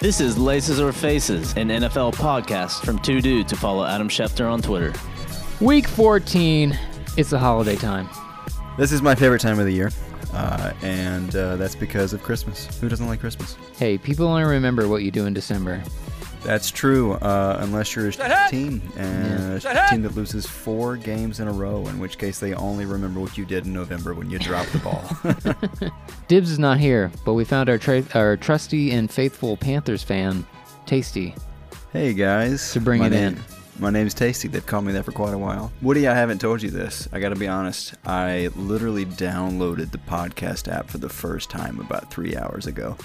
This is Laces or Faces, an NFL podcast from two dudes to follow Adam Schefter on Twitter. Week 14. It's the holiday time. This is my favorite time of the year, uh, and uh, that's because of Christmas. Who doesn't like Christmas? Hey, people only remember what you do in December. That's true, uh, unless you're a team and a team that loses four games in a row, in which case they only remember what you did in November when you dropped the ball. Dibs is not here, but we found our tra- our trusty and faithful Panthers fan, Tasty. hey guys, To bring my it in. Name- My name's Tasty. They've called me that for quite a while. Woody, I haven't told you this. I got to be honest. I literally downloaded the podcast app for the first time about three hours ago.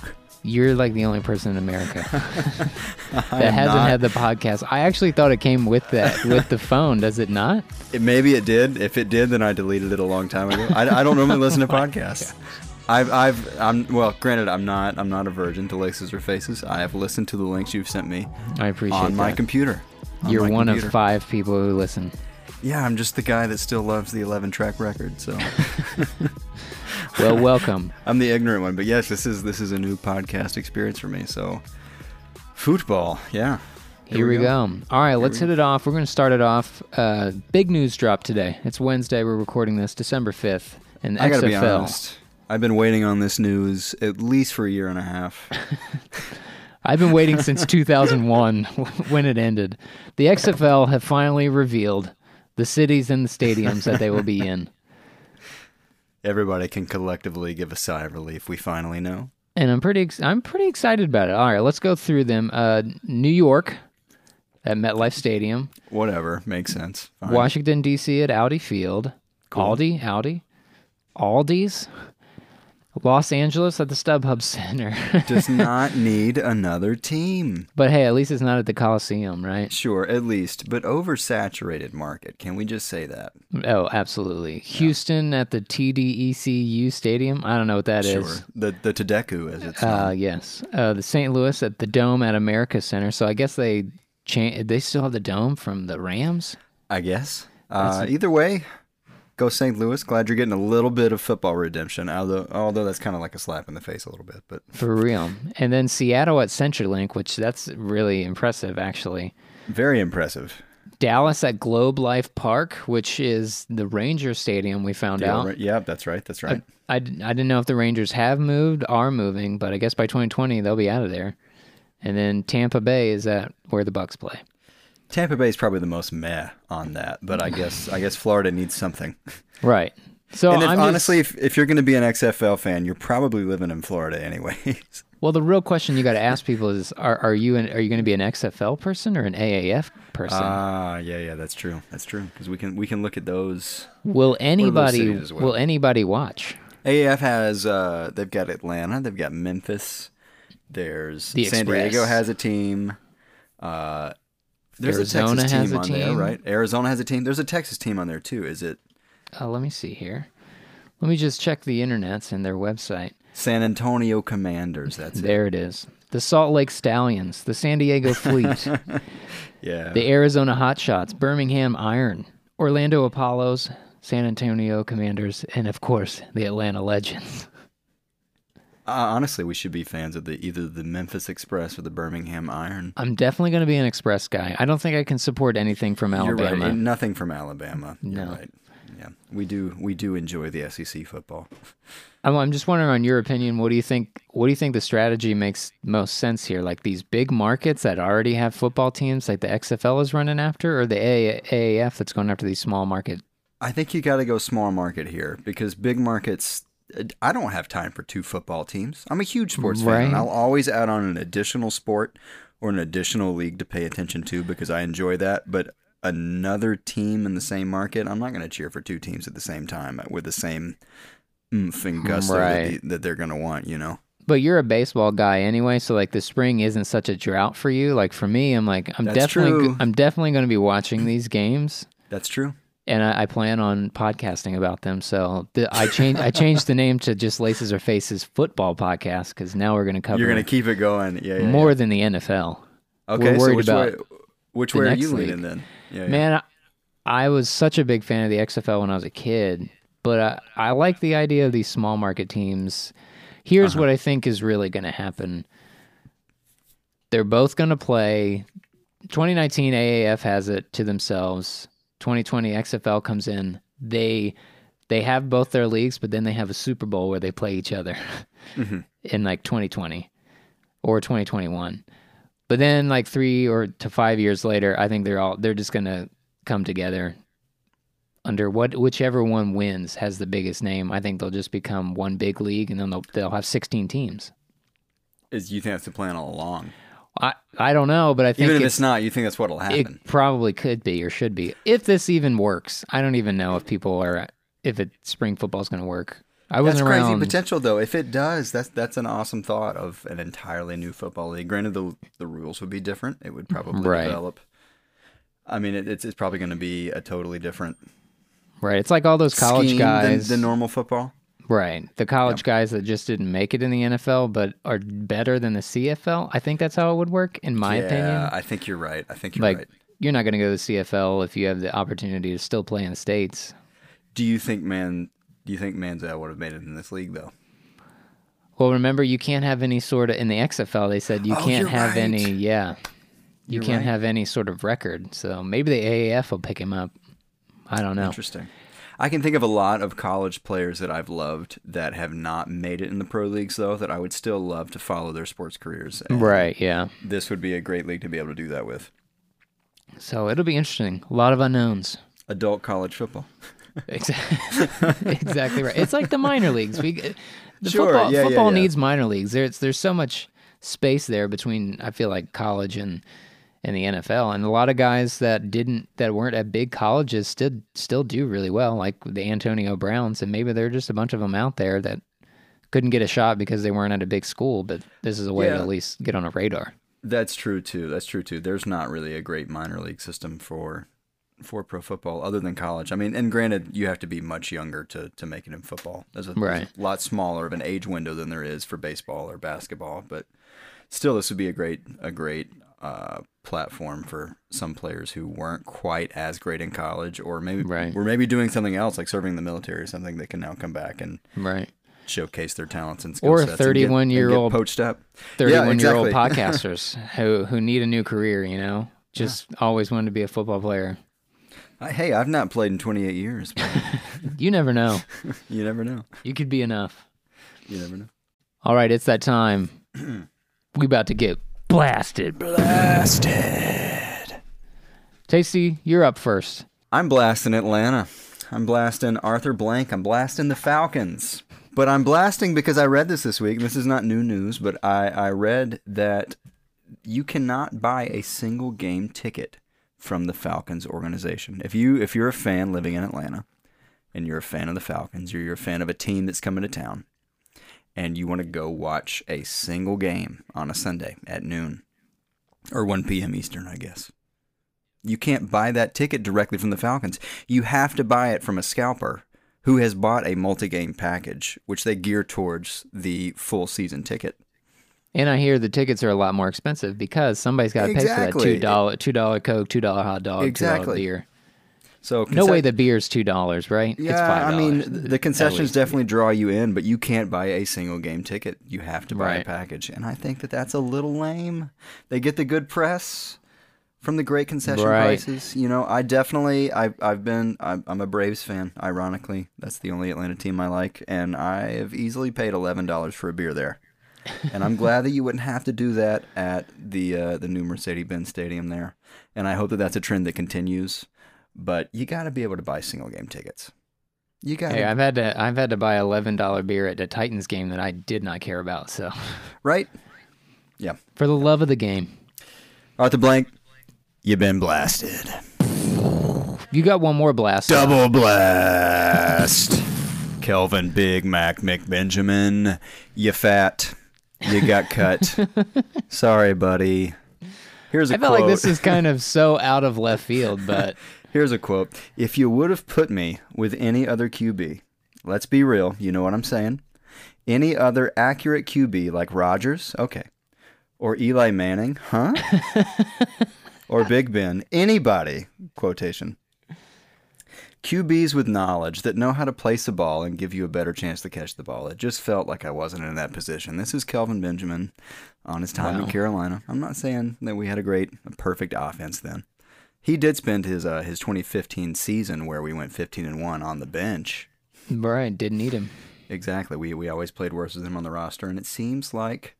You're like the only person in America that hasn't not- had the podcast. I actually thought it came with that with the phone. Does it not? It, maybe it did. If it did, then I deleted it a long time ago. I, I don't normally listen to podcasts. I've, I've, I'm well. Granted, I'm not, I'm not a virgin to laces or faces. I have listened to the links you've sent me I appreciate on my that. computer. You're one computer. of five people who listen. Yeah, I'm just the guy that still loves the 11 track record. So Well, welcome. I'm the ignorant one. But yes, this is this is a new podcast experience for me. So football, yeah. Here, we go. All right, let's we hit it off. We're going to start it off. Uh, big news drop today. It's Wednesday. We're recording this December 5th. And I gotta be honest. I've been waiting on this news at least for a year and a half. I've been waiting since 2001 when it ended. The XFL have finally revealed the cities and the stadiums that they will be in. Everybody can collectively give a sigh of relief. We finally know. And I'm pretty ex- I'm pretty excited about it. All right, let's go through them. Uh, New York at MetLife Stadium, Whatever makes sense. Fine. Washington D.C. at Audi Field, Aldi, Audi, Aldi's, Los Angeles at the StubHub Center. does not need another team. but hey, at least it's not at the Coliseum, right? Sure, at least, but oversaturated market. Can we just say that? Oh, absolutely. Houston at the TDECU Stadium. I don't know what that is. Sure. The the Tadeku, as it's called. Uh, known. yes. Uh, the St. Louis at the Dome at America Center. So I guess they cha- they still have the dome from the Rams. I guess. Uh, either way, go St. Louis. Glad you're getting a little bit of football redemption. Although although that's kind of like a slap in the face a little bit, but For real. And then Seattle at CenturyLink, which that's really impressive, actually. very impressive. Dallas at Globe Life Park, which is the Ranger Stadium, we found out. Yeah, yeah, that's right. That's right. I I didn't know if the Rangers have moved, are moving, but I guess by 2020 they'll be out of there. And then Tampa Bay is at where the Bucks play. Tampa Bay is probably the most meh on that, but I guess I guess Florida needs something. Right. So and if, I'm just- honestly, if, if you're going to be an XFL fan, you're probably living in Florida anyways. Well, the real question you got to ask people is: Are are you an, are you going to be an XFL person or an AAF person? Ah, yeah, yeah, that's true. That's true because we can we can look at those. will anybody as well? will anybody watch? AAF has uh, they've got Atlanta, they've got Memphis. There's The San. Diego has a team. Uh, there's Arizona a Texas has team a on there, team. right? Arizona has a team. There's a Texas team on there too. Is it Uh, let me see here. Let me just check the internets and their website. San Antonio Commanders? That's it. There it is. The Salt Lake Stallions, the San Diego Fleet, Yeah. the Arizona Hotshots, Birmingham Iron, Orlando Apollos, San Antonio Commanders, and of course the Atlanta Legends. Uh, honestly, we should be fans of the either the Memphis Express or the Birmingham Iron. I'm definitely going to be an Express guy. I don't think I can support anything from You're Alabama. right. Nothing from Alabama. You're No. right. Yeah, we do. We do enjoy the SEC football. I'm, I'm just wondering on your opinion. What do you think? What do you think the strategy makes most sense here? Like these big markets that already have football teams, like the XFL is running after, or the AAF that's going after these small market? I think you got to go small market here because big markets. I don't have time for two football teams. I'm a huge sports fan, and I'll always add on an additional sport or an additional league to pay attention to because I enjoy that. But another team in the same market, I'm not going to cheer for two teams at the same time with the same mm, oomph hmm, and gusto Right. that, the, that they're going to want. You know. But you're a baseball guy anyway, so like the spring isn't such a drought for you. Like for me, I'm like I'm That's definitely true. I'm definitely going to be watching these games. That's true. And I, I plan on podcasting about them. So the, I changed I changed the name to just Laces or Faces Football Podcast because now we're going to cover You're going to keep it going. Yeah. yeah more yeah. than the NFL. Okay. so worried which about way? Which way are you leaning league. then? Yeah. yeah. Man, I, I was such a big fan of the XFL when I was a kid, but I, I like the idea of these small market teams. Here's Uh-huh. what I think is really going to happen. they're both going to play. 2019 AAF has it to themselves. 2020 XFL comes in. They they have both their leagues, but then they have a Super Bowl where they play each other mm-hmm. in like 2020 or 2021. But then like 3 or to 5 years later, I think they're all they're just going to come together under what whichever one wins has the biggest name. I think they'll just become one big league and then they'll they'll have 16 teams. Is you think that's the plan all along? I I don't know, but I think Even if it's, it's not, you think that's what'll happen. it probably could be or should be if this even works. I don't even know if people are if it spring football is going to work. I That's wasn't crazy around. potential, though. If it does, that's that's an awesome thought of an entirely new football league. Granted, the the rules would be different. It would probably Right. develop. I mean, it, it's it's probably going to be a totally different right, it's like all those college guys. than, than normal football. Right, the college guys that just didn't make it in the NFL but are better than the CFL. I think that's how it would work, in my yeah, opinion. I think you're right. I think you're Like right. you're not going to go to the CFL if you have the opportunity to still play in the states. Do you think man? Do you think Manziel would have made it in this league though? Well, remember you can't have any sort of in the XFL. They said you Oh, can't have right. any. Yeah, you You're can't right. have any sort of record. So maybe the AAF will pick him up. I don't know. Interesting. I can think of a lot of college players that I've loved that have not made it in the pro leagues though. That I would still love to follow their sports careers. And Right. Yeah. This would be a great league to be able to do that with. So it'll be interesting. A lot of unknowns. Adult college football. Exactly. exactly right. It's like the minor leagues. We uh, the Sure, football, yeah, yeah, football yeah. needs minor leagues. There's there's so much space there between I feel like college and and the NFL. And a lot of guys that didn't that weren't at big colleges still still do really well, like the Antonio Browns, and maybe there are just a bunch of them out there that couldn't get a shot because they weren't at a big school. But this is a way to at least get on a radar. That's true too. That's true too. There's not really a great minor league system for for pro football other than college. I mean, and granted, you have to be much younger to to make it in football. There's a, there's a lot smaller of an age window than there is for baseball or basketball. But still, this would be a great a great uh, platform for some players who weren't quite as great in college, or maybe Right. were maybe doing something else like serving in the military or something. They can now come back and Right. showcase their talents and skill Or and get- 31-year-old poached up. 31 year old podcasters who who need a new career, you know, just always wanted to be a football player. I- Hey, I've not played in 28 years. You never know. you never know. You could be enough. You never know. All right, it's that time. we about to get blasted. Blasted. Tasty, you're up first. I'm blasting Atlanta. I'm blasting Arthur Blank. I'm blasting the Falcons. But I'm blasting because I read this this week. and This is not new news, but I, I read that you cannot buy a single game ticket from the Falcons organization. If you if you're a fan living in Atlanta and you're a fan of the Falcons, or you're a fan of a team that's coming to town, and you want to go watch a single game on a Sunday at noon or 1 p.m. Eastern, I guess. You can't buy that ticket directly from the Falcons. You have to buy it from a scalper who has bought a multi-game package, which they gear towards the full season ticket. And I hear the tickets are a lot more expensive because somebody's got to pay for that two dollar two dollar Coke, two dollar hot dog, two dollar Exactly. beer. So No way the beer's two dollars, right? it's Yeah, five I mean the concessions definitely draw you in, but you can't buy a single game ticket. You have to buy a package, and I think that that's a little lame. They get the good press from the great concession Right. prices. You know, I definitely I've I've been I'm, I'm a Braves fan. Ironically, that's the only Atlanta team I like, and I have easily paid eleven dollars for a beer there. and I'm glad that you wouldn't have to do that at the uh, the new Mercedes-Benz Stadium there. And I hope that that's a trend that continues. But you got to be able to buy single game tickets. You got Hey, I've had to I've had to buy eleven dollar beer at the Titans game that I did not care about. So right. Yeah. For the love of the game, Arthur Blank, you've been blasted. you got one more blast. Double blast. Kelvin Big Mac McBenjamin, you fat. You got cut. Sorry, buddy. Here's a I felt quote. like this is kind of so out of left field, but Here's a quote. If you would have put me with any other QB, let's be real, you know what I'm saying? Any other accurate QB like Rodgers, okay. Or Eli Manning, huh? or Big Ben, anybody, quotation. QBs with knowledge that know how to place the ball and give you a better chance to catch the ball. It just felt like I wasn't in that position. This is Kelvin Benjamin on his time Wow. in Carolina. I'm not saying that we had a great, a perfect offense then. He did spend his uh, his 2015 season where we went 15 and one on the bench. Right, didn't need him. Exactly. We we always played worse than him on the roster, and it seems like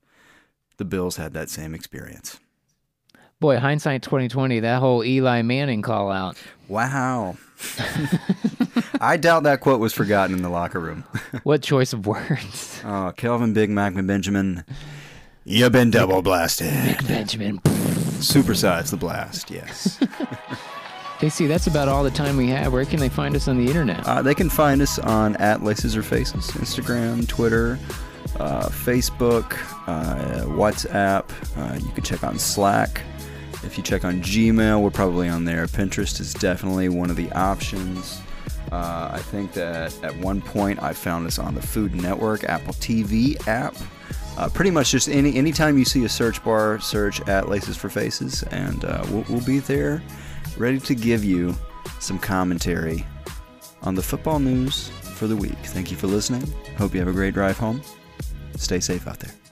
the Bills had that same experience. Boy, hindsight 2020, that whole Eli Manning call out. Wow. I doubt that quote was forgotten in the locker room. What choice of words? Oh, Kelvin Big Mac Benjamin, you've been double blasted. Big Benjamin. Supersize the blast, yes. AC, that's about all the time we have. Where can they find us on the internet? Uh, they can find us on at Laces or Faces, Instagram, Twitter, uh, Facebook, uh, WhatsApp. Uh, you can check on Slack. If you check on Gmail, we're probably on there. Pinterest is definitely one of the options. Uh, I think that at one point I found us on the Food Network Apple TV app. Uh, pretty much just any anytime you see a search bar, search at Laces for Faces, and uh, we'll, we'll be there, ready to give you some commentary on the football news for the week. Thank you for listening. Hope you have a great drive home. Stay safe out there.